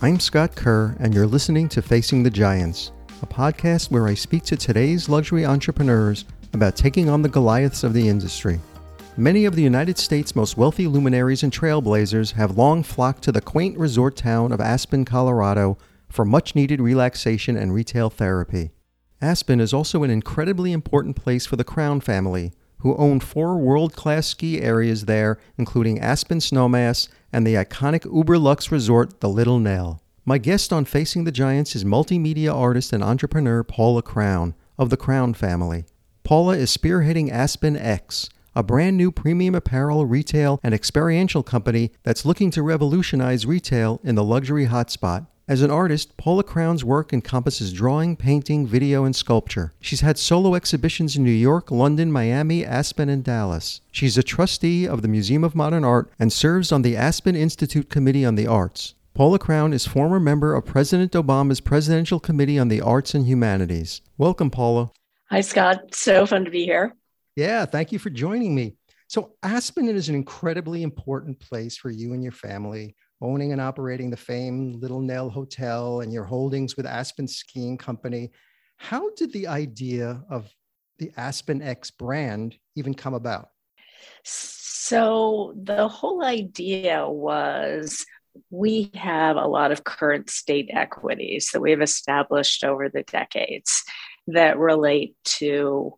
I'm Scott Kerr, and you're listening to Facing the Giants, a podcast where I speak to today's luxury entrepreneurs about taking on the Goliaths of the industry. Many of the United States' most wealthy luminaries and trailblazers have long flocked to the quaint resort town of Aspen, Colorado for much needed relaxation and retail therapy. Aspen is also an incredibly important place for the Crown family, who own four world class ski areas there, including Aspen Snowmass and the iconic Uber Lux resort, the Little Nell. My guest on Facing the Giants is multimedia artist and entrepreneur Paula Crown of the Crown family. Paula is spearheading Aspen X, a brand new premium apparel, retail, and experiential company that's looking to revolutionize retail in the luxury hotspot. As an artist, Paula Crown's work encompasses drawing, painting, video, and sculpture. She's had solo exhibitions in New York, London, Miami, Aspen, and Dallas. She's a trustee of the Museum of Modern Art and serves on the Aspen Institute Committee on the Arts. Paula Crown is former member of President Obama's Presidential Committee on the Arts and Humanities. Welcome, Paula. Hi, Scott. So fun to be here. Yeah, thank you for joining me. So, Aspen is an incredibly important place for you and your family owning and operating the famed Little Nell Hotel and your holdings with Aspen Skiing Company. How did the idea of the Aspen X brand even come about? So, the whole idea was we have a lot of current state equities that we've established over the decades that relate to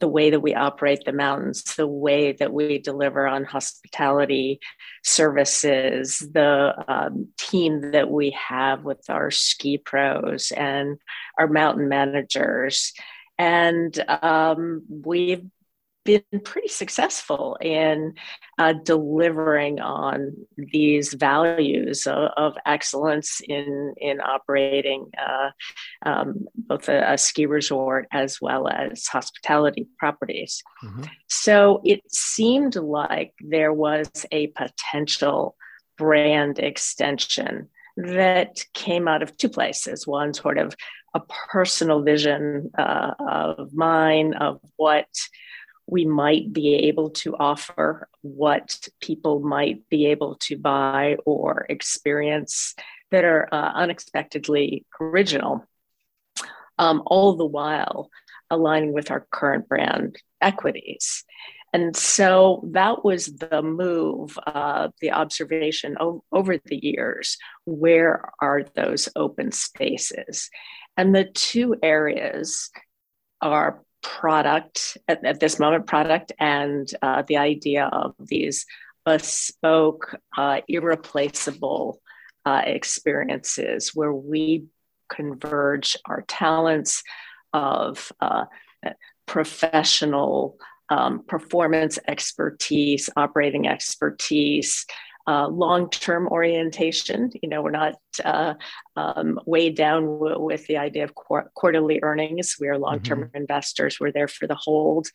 the way that we operate the mountains, the way that we deliver on hospitality services, the um, team that we have with our ski pros and our mountain managers. And um, we've been pretty successful in uh, delivering on these values of, of, excellence in in operating uh, um, both a, a, ski resort as well as hospitality properties. Mm-hmm. So it seemed like there was a potential brand extension that came out of two places. One sort of a personal vision uh, of mine of what we might be able to offer, what people might be able to buy or experience that are uh, unexpectedly original, um, all the while aligning with our current brand equities. And so that was the move, uh, the observation o- over the years. Where are those open spaces? And the two areas are product at, at this moment, product and uh, the idea of these bespoke, uh, irreplaceable uh, experiences where we converge our talents of uh, professional um, performance expertise, operating expertise, uh, long-term orientation. You know, we're not uh, um, weighed down w- with the idea of qu- quarterly earnings. We are long-term mm-hmm. investors. We're there for the hold,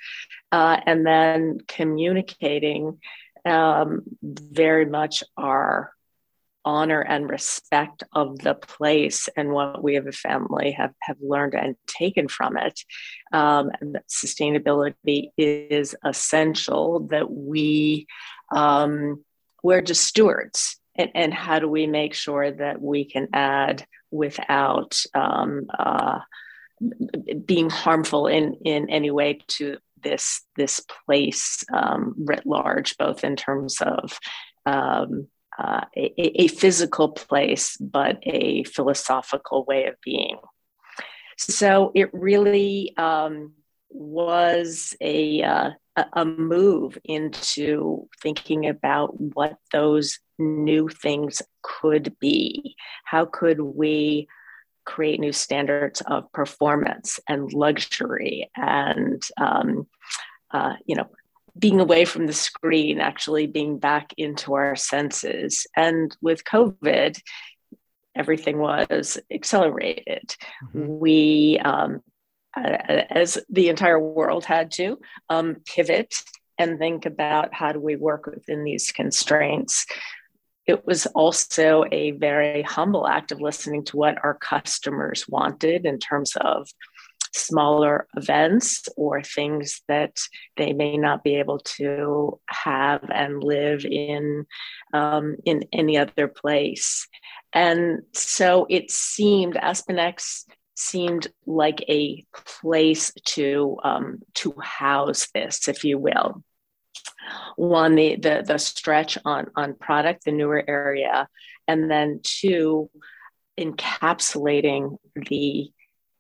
uh, and then communicating um, very much our honor and respect of the place and what we as a family have, have learned and taken from it. Um, and that sustainability is essential that we um, we're just stewards and, and how do we make sure that we can add without um, uh, being harmful in in any way to this this place um, writ large, both in terms of um, uh, a, a, physical place, but a philosophical way of being. So it really um, was a uh, a move into thinking about what those new things could be. How could we create new standards of performance and luxury and, um, uh, you know, being away from the screen, actually being back into our senses. And with COVID, everything was accelerated. Mm-hmm. We um, as the entire world had to um, pivot and think about how do we work within these constraints. It was also a very humble act of listening to what our customers wanted in terms of smaller events or things that they may not be able to have and live in um, in any other place. And so it seemed AspenX seemed like a place to um, to house this, if you will. One, the the the stretch on on product, the newer area, and then two, encapsulating the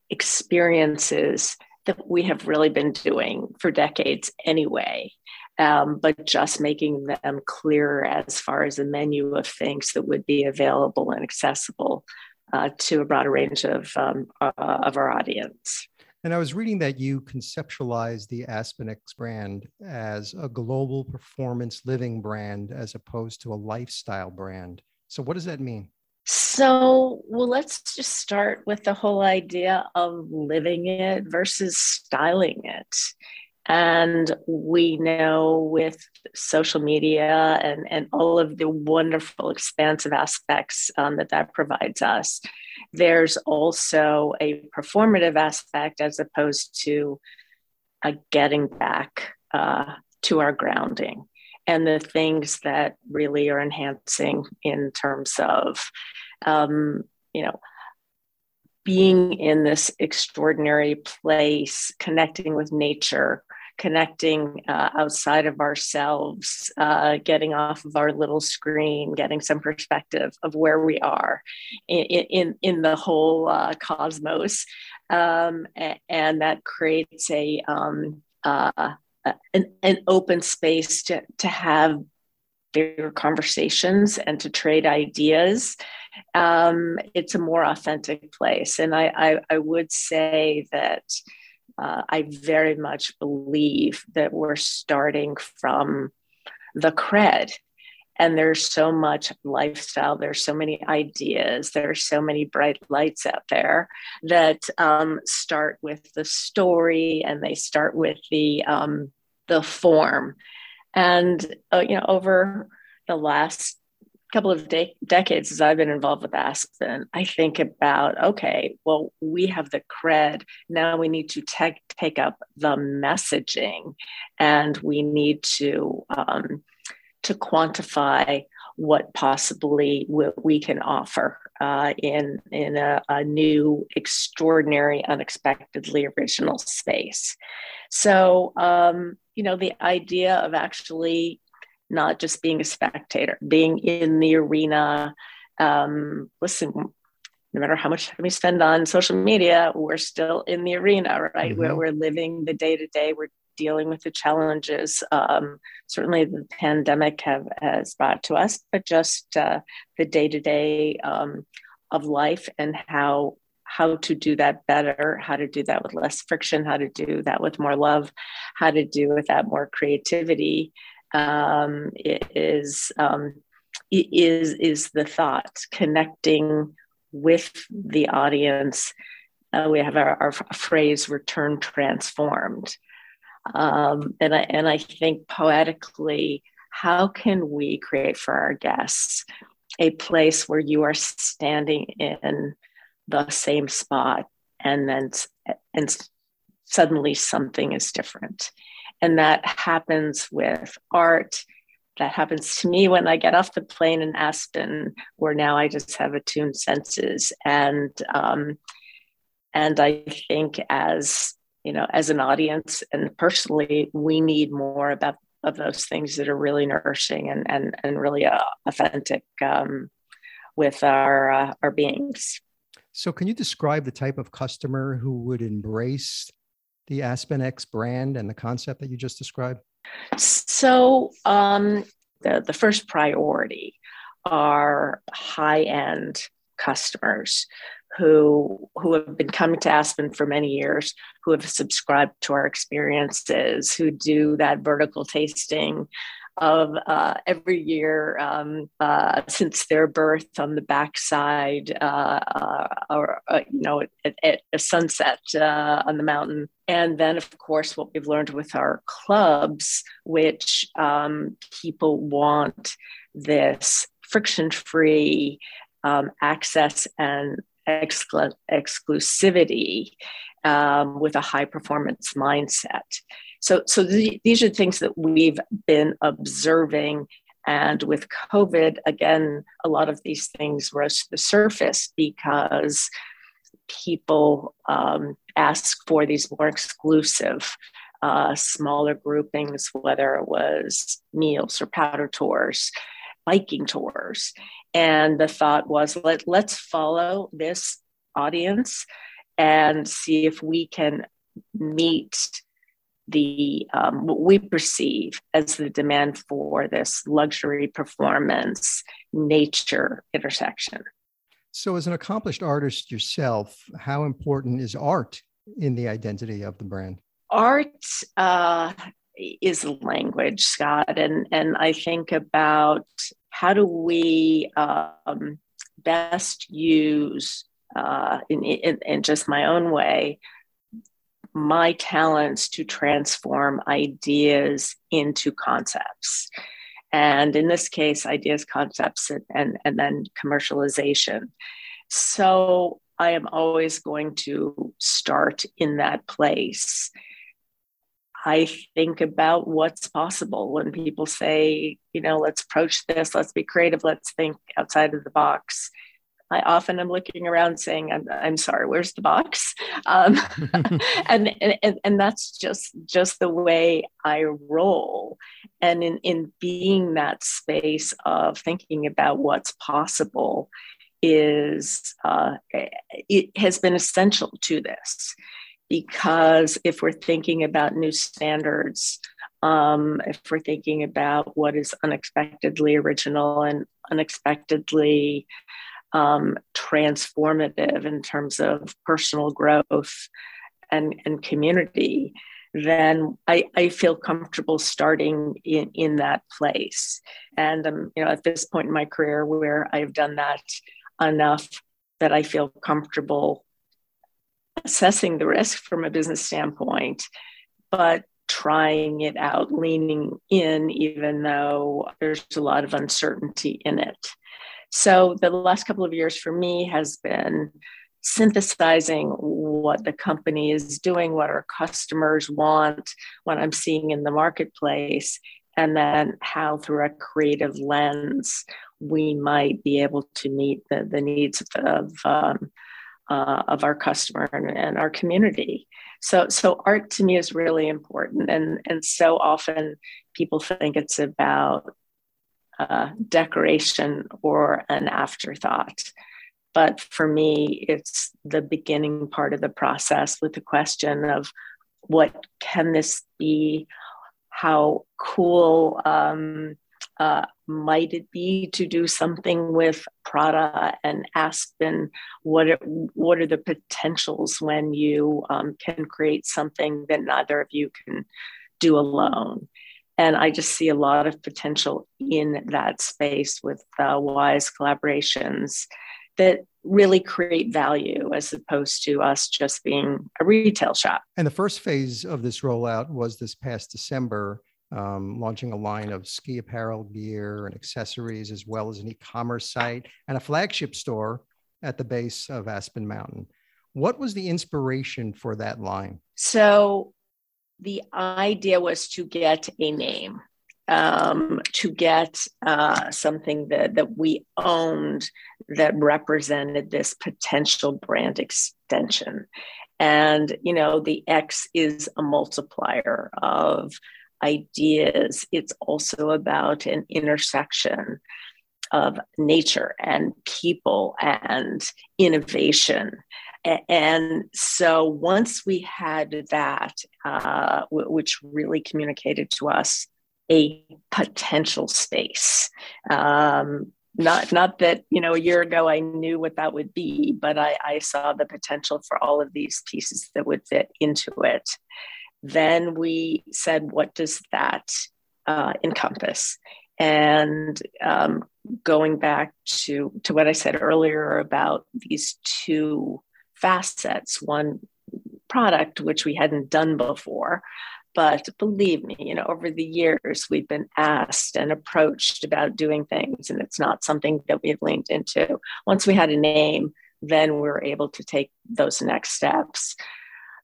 experiences that we have really been doing for decades anyway. Um, but just making them clearer as far as a menu of things that would be available and accessible uh, to a broader range of, um, uh, of our audience. And I was reading that you conceptualized the AspenX brand as a global performance living brand as opposed to a lifestyle brand. So, what does that mean? So, well, let's just start with the whole idea of living it versus styling it. And we know with social media and, and all of the wonderful expansive aspects um, that that provides us, there's also a performative aspect as opposed to a getting back uh, to our grounding and the things that really are enhancing in terms of, um, you know, being in this extraordinary place, connecting with nature, connecting uh, outside of ourselves, uh, getting off of our little screen, getting some perspective of where we are in, in, in the whole uh, cosmos. Um, and that creates a, um, uh, an, an open space to, to have bigger conversations and to trade ideas. Um, it's a more authentic place. And I, I, I would say that uh, I very much believe that we're starting from the cred. And there's so much lifestyle, there's so many ideas, there's so many bright lights out there that um, start with the story and they start with the um, the form. And uh, you know, over the last couple of de- decades as I've been involved with Aspen, I think about okay, well, we have the cred. Now we need to te- take up the messaging, and we need to um, to quantify what possibly we, we can offer uh, in in a, a, new, extraordinary, unexpectedly original space. So, um, you know, the idea of actually not just being a spectator, being in the arena. Um, listen, no matter how much time we spend on social media, we're still in the arena, right? Mm-hmm. Where we're living the day to day. We're dealing with the challenges um, certainly the pandemic have has brought to us, but just uh, the day to day of life and how how to do that better, how to do that with less friction, how to do that with more love, how to do with that more creativity um, is um, is is the thought connecting with the audience. Uh, we have our, our, phrase "return transformed," um, and I and I think poetically, how can we create for our guests a place where you are standing in the same spot and then and suddenly something is different and that happens with art. That happens to me when i get off the plane in aspen where now i just have attuned senses. And um, and i think as you know as an audience and personally we need more about of those things that are really nourishing and and, and really uh, authentic um, with our uh, our beings. So, can you describe the type of customer who would embrace the AspenX brand and the concept that you just described? So, um, the, the first priority are high end customers who who have been coming to Aspen for many years, who have subscribed to our experiences, who do that vertical tasting of uh, every year um, uh, since their birth on the backside, uh, uh or uh, you know, at, at a sunset uh, on the mountain. And then, of course, what we've learned with our clubs, which um, people want this friction-free um, access and exclusivity um, with a high performance mindset. So, so th- these are things that we've been observing. And with COVID, again, a lot of these things rose to the surface because people um, ask for these more exclusive, uh, smaller groupings, whether it was meals or powder tours, biking tours. And the thought was let, let's follow this audience and see if we can meet the um, what we perceive as the demand for this luxury performance nature intersection. So, as an accomplished artist yourself, how important is art in the identity of the brand? Art uh, is language, Scott, and and I think about how do we um, best use uh, in, in, in just my own way my talents to transform ideas into concepts. And in this case, ideas, concepts, and, and, and then commercialization. So I am always going to start in that place. I think about what's possible when people say, you know, let's approach this, let's be creative, let's think outside of the box. I often am looking around saying, I'm, I'm sorry, where's the box? Um, and, and, and that's just, just the way I roll. And in, in being that space of thinking about what's possible is, uh, it has been essential to this because if we're thinking about new standards, um, if we're thinking about what is unexpectedly original and unexpectedly um, transformative in terms of personal growth and, and community, then I, I feel comfortable starting in, in that place. And um, you know, at this point in my career where I've done that enough that I feel comfortable assessing the risk from a business standpoint, but trying it out, leaning in, even though there's a lot of uncertainty in it. So the last couple of years for me has been synthesizing what the company is doing, what our customers want, what I'm seeing in the marketplace, and then how through a creative lens we might be able to meet the, the needs of, um, uh, of our customer and, and, our community. So, so art to me is really important, and and so often people think it's about uh, decoration or an afterthought. But for me, it's the beginning part of the process with the question of what can this be? How cool um, uh, might it be to do something with Prada and Aspen? What are, what are the potentials when you um, can create something that neither of you can do alone? And I just see a lot of potential in that space with uh, wise collaborations that really create value as opposed to us just being a retail shop. And the first phase of this rollout was this past December, um, launching a line of ski apparel, gear, and accessories, as well as an e commerce site and a flagship store at the base of Aspen Mountain. What was the inspiration for that line? So, the idea was to get a name, um, to get uh, something that, that we owned that represented this potential brand extension. And, you know, the X is a multiplier of ideas, it's also about an intersection of nature and people and innovation and so once we had that, uh, which really communicated to us a potential space, um, not not that you know a year ago I knew what that would be, but I, I saw the potential for all of these pieces that would fit into it. Then we said, what does that uh, encompass? And um, going back to to what I said earlier about these two facets, one product, which we hadn't done before. But believe me, you know, over the years, we've been asked and approached about doing things, and it's not something that we've leaned into. Once we had a name, then we were able to take those next steps.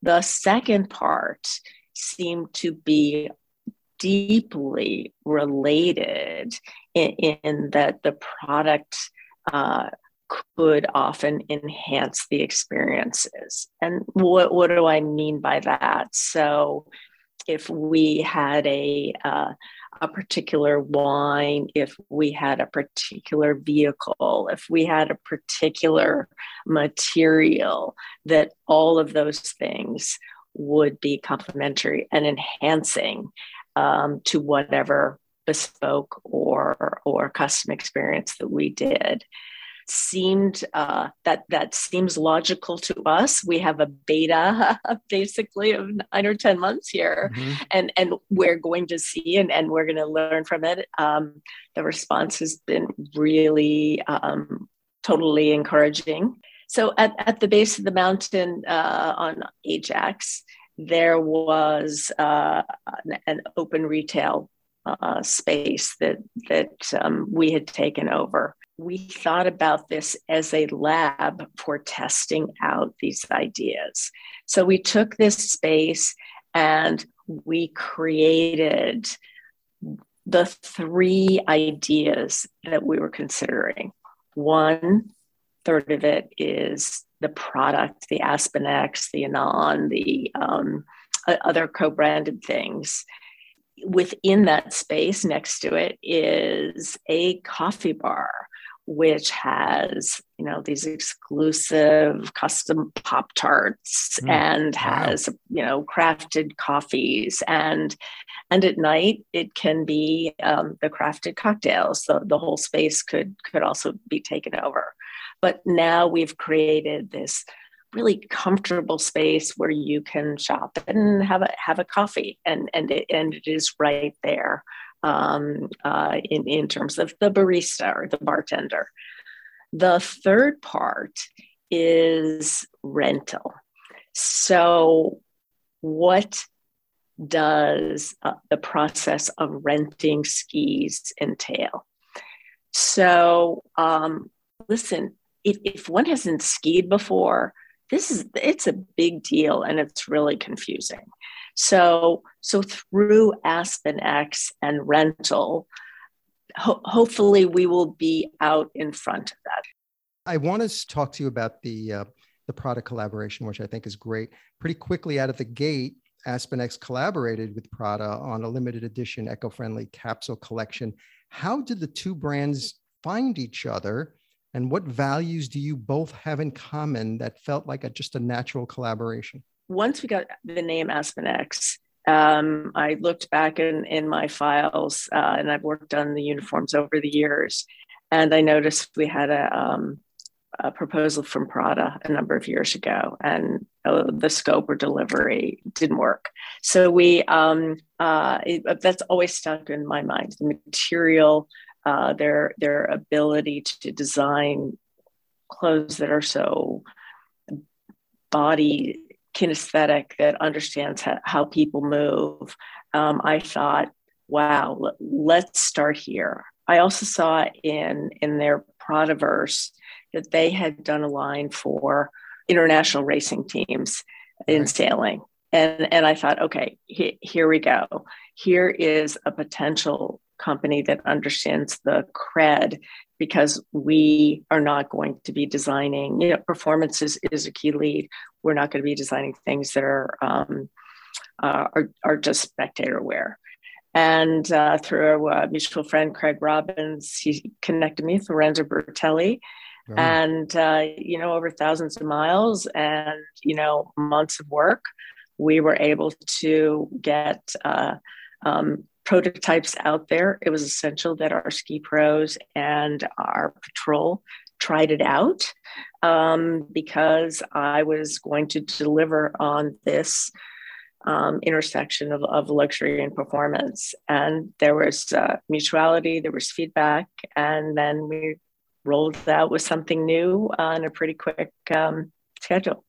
The second part seemed to be deeply related in, in that the product uh, could often enhance the experiences. And what, what do I mean by that? So, if we had a uh, a particular wine, if we had a particular vehicle, if we had a particular material, that all of those things would be complementary and enhancing um, to whatever bespoke or or custom experience that we did seemed uh, that that seems logical to us. We have a beta basically of nine or ten months here, mm-hmm. and and we're going to see and, and we're going to learn from it. Um, the response has been really um, totally encouraging. So at, at the base of the mountain uh, on Ajax, there was uh, an, an, open retail uh, space that that um, we had taken over we thought about this as a lab for testing out these ideas. So we took this space and we created the three ideas that we were considering. One third of it is the product, the Aspen X, the Anon, the um, other co branded things. Within that space next to it is a coffee bar which has you know these exclusive custom pop tarts mm, and has wow. you know crafted coffees. And and at night it can be um, the crafted cocktails so the whole space could could also be taken over. But now we've created this really comfortable space where you can shop and have a have a coffee. And and it, and it is right there um, uh, in, in terms of the barista or the bartender. The third part is rental. So, what does uh, the process of renting skis entail? So, um, listen, if, if one hasn't skied before, this is it's a big deal and it's really confusing. So, so through Aspen X and rental, ho- hopefully we will be out in front of that. I want to talk to you about the uh, the product collaboration, which I think is great. Pretty quickly out of the gate, Aspen X collaborated with Prada on a limited edition eco-friendly capsule collection. How did the two brands find each other? And what values do you both have in common that felt like a, just a natural collaboration? Once we got the name Aspen X, um, I looked back in, in my files, uh, and I've worked on the uniforms over the years, and I noticed we had a, um, a proposal from Prada a number of years ago, and uh, the scope or delivery didn't work. So we um, uh, it, that's always stuck in my mind. The material, uh, their their ability to design clothes that are so body kinesthetic that understands how, how people move, um, I thought, wow, let's start here. I also saw in in their Pradaverse that they had done a line for international racing teams in right. sailing. And, and I thought, okay, he, here we go. Here is a potential company that understands the cred because we are not going to be designing, you know, performance is, is a key lead. We're not going to be designing things that are, um, uh, are, are just spectator wear. And uh, through a mutual friend, Craig Robins, he connected me with Lorenzo Bertelli. And, uh, you know, over thousands of miles and, you know, months of work, we were able to get uh, um, prototypes out there. It was essential that our ski pros and our patrol tried it out um, because I was going to deliver on this um, intersection of, of luxury and performance. And there was uh, mutuality, there was feedback, and then we rolled out with something new on a pretty quick um, schedule.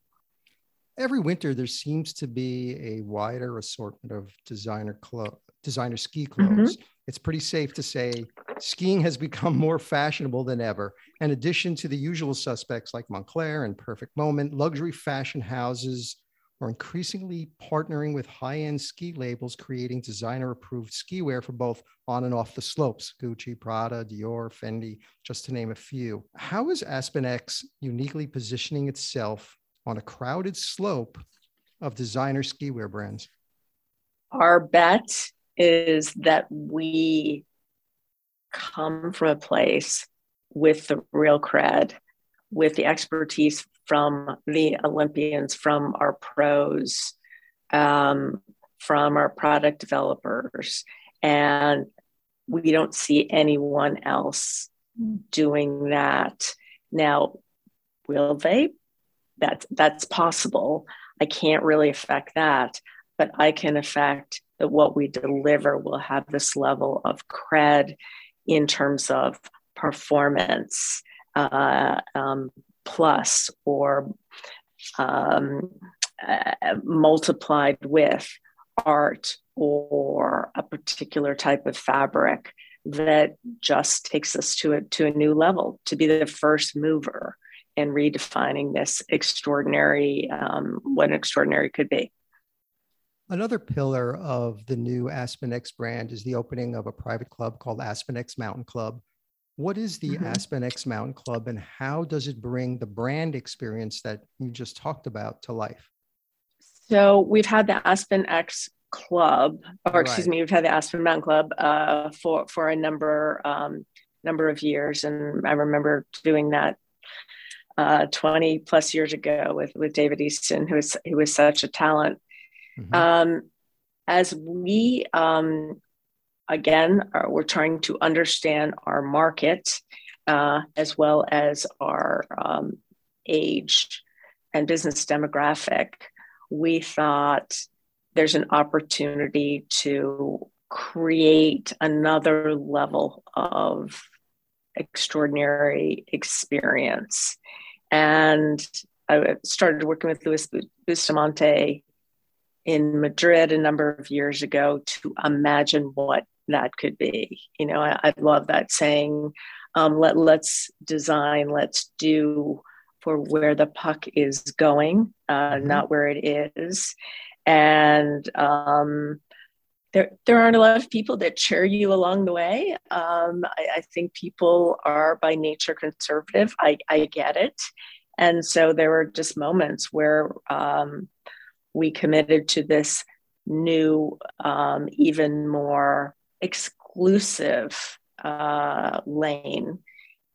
Every winter, there seems to be a wider assortment of designer clothes designer ski mm-hmm. clothes. Mm-hmm. It's pretty safe to say skiing has become more fashionable than ever. In addition to the usual suspects like Moncler and Perfect Moment, luxury fashion houses are increasingly partnering with high end ski labels, creating designer approved ski wear for both on and off the slopes Gucci, Prada, Dior, Fendi, just to name a few. How is Aspen X uniquely positioning itself on a crowded slope of designer ski wear brands? Our bet is that we come from a place with the real cred, with the expertise from the Olympians, from our pros, um, from our product developers. And we don't see anyone else doing that. Now, will they? That's that's possible. I can't really affect that, but I can affect that what we deliver will have this level of cred in terms of performance uh, um, plus or um, uh, multiplied with art or a particular type of fabric that just takes us to a, to a new level to be the first mover in redefining this extraordinary um, what extraordinary could be Another pillar of the new AspenX brand is the opening of a private club called AspenX Mountain Club. What is the mm-hmm. Aspen X Mountain Club and how does it bring the brand experience that you just talked about to life? So we've had the AspenX Club, or excuse me, we've had the Aspen Mountain Club uh, for for a number um, number of years, and I remember doing that uh, 20 plus years ago with with David Easton, who was who was such a talent Mm-hmm. Um, as we, um, again, are, we're trying to understand our market uh, as well as our um, age and business demographic, we thought there's an opportunity to create another level of extraordinary experience. And I started working with Luis Bustamante in Madrid a number of years ago to imagine what that could be. You know, I, I love that saying, um, let, let's design, let's do for where the puck is going, uh, mm-hmm. not where it is. And um, there, there aren't a lot of people that cheer you along the way. Um, I, I, think people are by nature conservative. I, I get it. And so there were just moments where um, we committed to this new, um, even more exclusive uh, lane.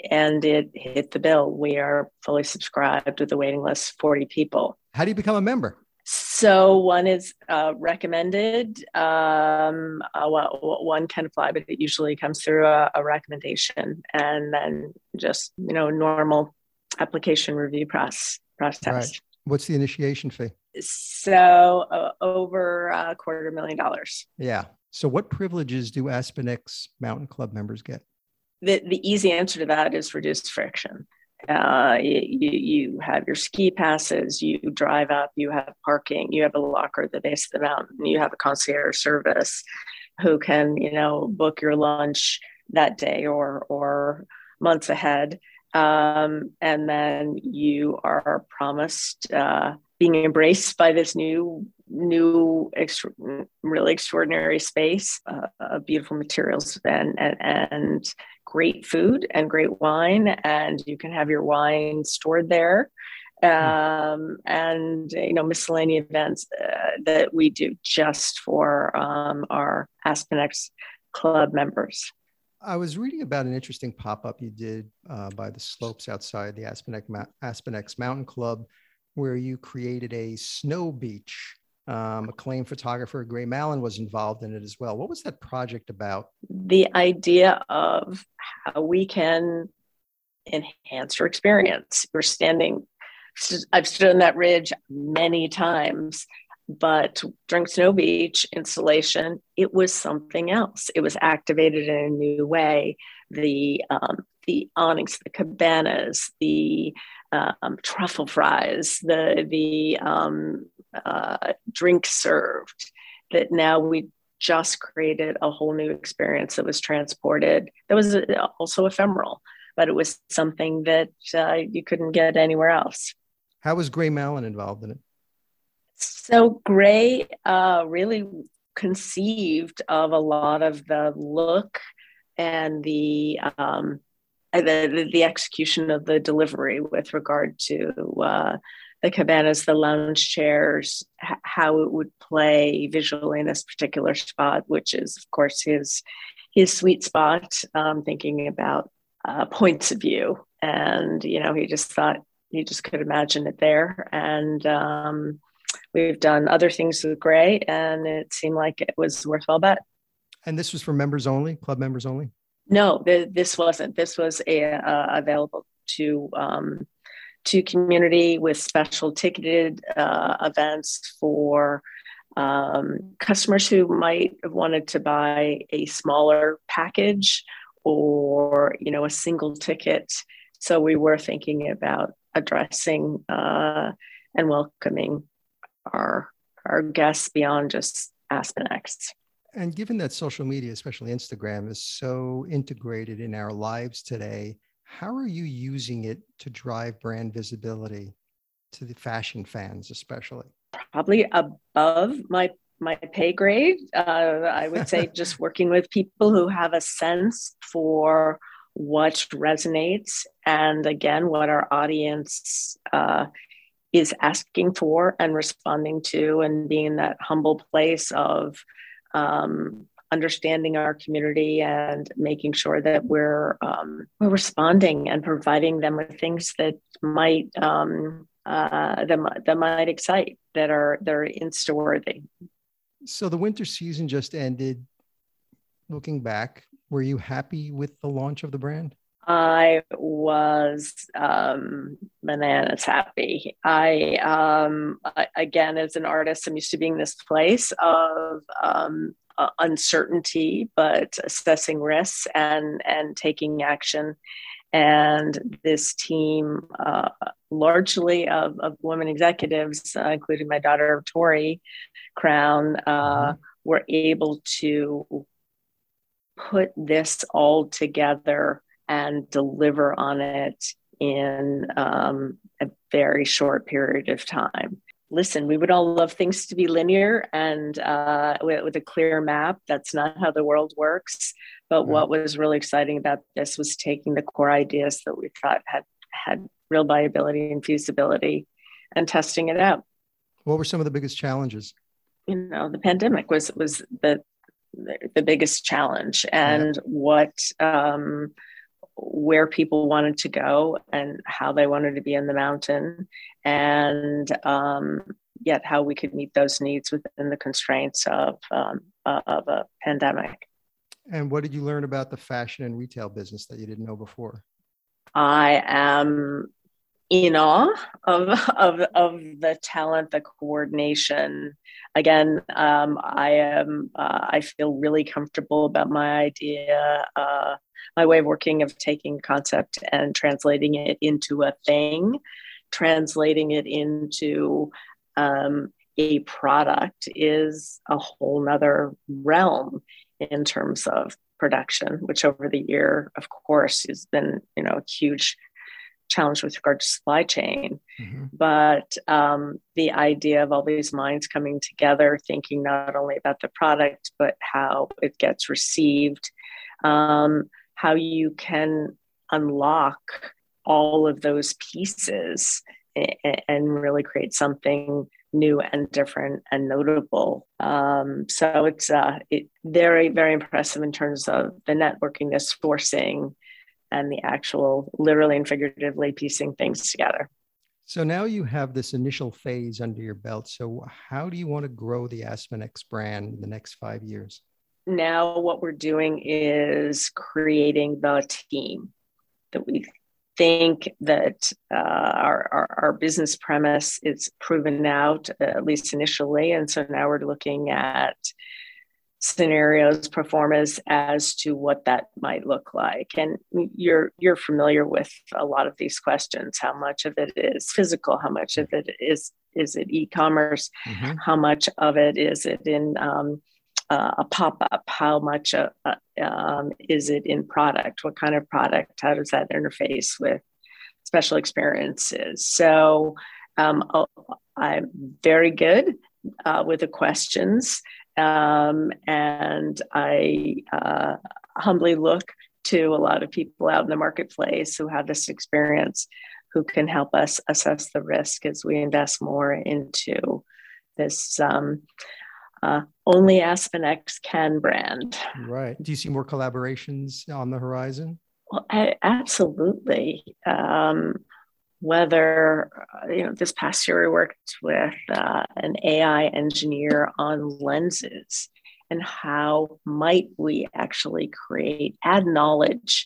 And it hit the bill. We are fully subscribed with a waiting list 40 people. How do you become a member? So one is uh, recommended. Um, uh, one can apply, but it usually comes through a, a, recommendation, and then just you know normal application review process. process. Right. What's the initiation fee? So uh, over a quarter million dollars. Yeah. So what privileges do Aspen X Mountain Club members get? The, the easy answer to that is reduced friction. Uh, you, you have your ski passes, you drive up, you have parking, you have a locker at the base of the mountain, you have a concierge service who can, you know, book your lunch that day or or months ahead. Um, and then you are promised uh, being embraced by this new new extra, really extraordinary space uh, of beautiful materials and, and and great food and great wine and you can have your wine stored there um, and you know miscellaneous events uh, that we do just for um, our Aspen X club members. I was reading about an interesting pop up you did uh, by the slopes outside the Aspen X, Aspen X Mountain Club where you created a snow beach. Um, acclaimed photographer Gray Malin was involved in it as well. What was that project about? The idea of how we can enhance your experience. You're standing, I've stood on that ridge many times, but during Snow Beach installation, it was something else. It was activated in a new way. The um, the awnings, the cabanas, the um, truffle fries, the the um, uh, drinks served. That now we just created a whole new experience that was transported. That was uh, also ephemeral, but it was something that uh, you couldn't get anywhere else. How was Gray Malin involved in it? So Gray uh, really conceived of a lot of the look and the um, the, the execution of the delivery with regard to uh, the cabanas, the lounge chairs, h- how it would play visually in this particular spot, which is, of course, his his sweet spot. Um, thinking about uh, points of view, and you know, he just thought he just could imagine it there, and um, we've done other things with Gray, and it seemed like it was worthwhile bet. And this was for members only, club members only. No, th- this wasn't. This was a, uh, available to um, to community with special ticketed uh, events for um, customers who might have wanted to buy a smaller package or you know a single ticket. So we were thinking about addressing uh, and welcoming our our guests beyond just Aspen X. And given that social media, especially Instagram, is so integrated in our lives today, how are you using it to drive brand visibility to the fashion fans, especially? Probably above my my pay grade. Uh, I would say just working with people who have a sense for what resonates and again what our audience uh, is asking for and responding to and being in that humble place of um, understanding our community and making sure that we're um, we're responding and providing them with things that might um, uh, that, that might excite that are that are insta worthy. So the winter season just ended. Looking back, were you happy with the launch of the brand? I was um, bananas happy. I, um, I, again, as an artist, I'm used to being this place of um, uh, uncertainty, but assessing risks and and taking action. And this team, uh, largely of, of women executives, uh, including my daughter Tori Crown, uh, mm-hmm. were able to put this all together and deliver on it in um, a very short period of time. Listen, we would all love things to be linear and uh, with, with, a clear map. That's not how the world works. But what was really exciting about this was taking the core ideas that we thought had had real viability and feasibility and testing it out. What were some of the biggest challenges? You know, the pandemic was was the the biggest challenge, and yeah. what um, where people wanted to go and how they wanted to be in the mountain and um, yet how we could meet those needs within the constraints of, um, of a pandemic and what did you learn about the fashion and retail business that you didn't know before i am in awe of, of, of the talent, the coordination. Again, um, I am. Uh, I feel really comfortable about my idea, uh, my way of working of taking concept and translating it into a thing, translating it into um, a product is a whole nother realm in terms of production, which over the year, of course, has been you know a huge challenge with regard to supply chain. Mm-hmm. But um, the idea of all these minds coming together, thinking not only about the product, but how it gets received, um, how you can unlock all of those pieces and, really create something new and different and notable. Um, so it's uh, it, very, very impressive in terms of the networking, the sourcing, and the actual literally and figuratively piecing things together. So now you have this initial phase under your belt. So how do you want to grow the Aspen X brand in the next five years? Now what we're doing is creating the team that we think that uh, our, our, our, business premise is proven out, uh, at least initially. And so now we're looking at scenarios performance as to what that might look like and you're you're familiar with a lot of these questions how much of it is physical how much of it is is it e-commerce mm-hmm. how much of it is it in um, uh, a pop-up. How much uh, uh, um, is it in product? What kind of product? How does that interface with special experiences? So um, I'm very good uh, with the questions, um, and I uh, humbly look to a lot of people out in the marketplace who have this experience who can help us assess the risk as we invest more into this um, uh, only AspenX can brand. Right. Do you see more collaborations on the horizon? Well, I, absolutely. Um, whether uh, you know this past year we worked with uh, an AI engineer on lenses and how might we actually create add knowledge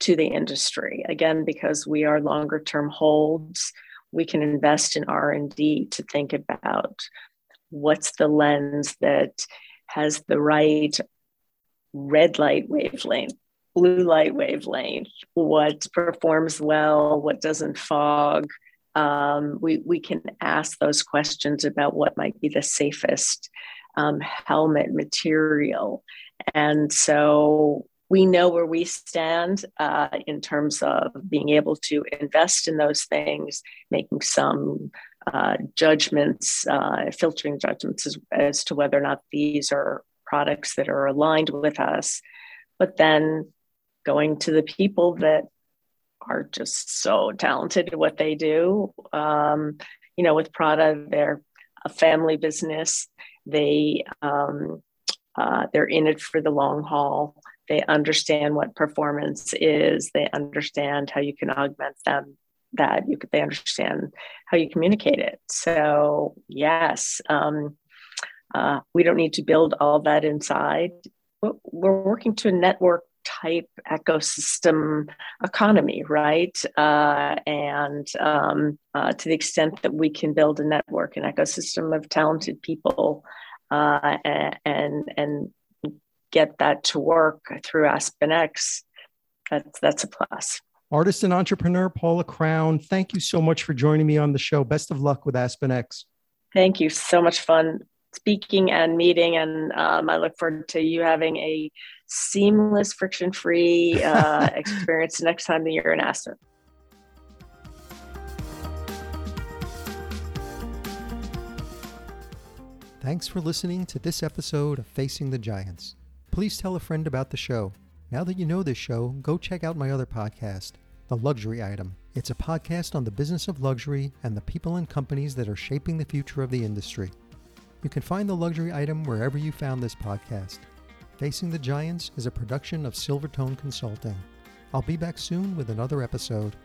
to the industry again because we are longer term holds we can invest in r&d to think about what's the lens that has the right red light wavelength blue light wavelength what performs well what doesn't fog? Um, we, we can ask those questions about what might be the safest um, helmet material. And so we know where we stand uh, in terms of being able to invest in those things, making some uh, judgments, uh, filtering judgments as, as, to whether or not these are products that are aligned with us, but then going to the people that are just so talented at what they do. Um, you know, with Prada, they're a family business. They um, uh, they're in it for the long haul. They understand what performance is. They understand how you can augment them. That you could, they understand how you communicate it. So yes, um, uh, we don't need to build all that inside. We're working to a network type ecosystem economy, right? Uh, and um, uh, to the extent that we can build a network, an ecosystem of talented people, uh, and and get that to work through AspenX, that's that's a plus. Artist and entrepreneur Paula Crown, thank you so much for joining me on the show. Best of luck with AspenX. Thank you. So much fun speaking and meeting, and um, I look forward to you having a seamless, friction-free uh, experience next time that you're in Aspen. Thanks for listening to this episode of Facing the Giants. Please tell a friend about the show. Now that you know this show, go check out my other podcast, The Luxury Item. It's a podcast on the business of luxury and the people and companies that are shaping the future of the industry. You can find The Luxury Item wherever you found this podcast. Facing the Giants is a production of Silvertone Consulting. I'll be back soon with another episode.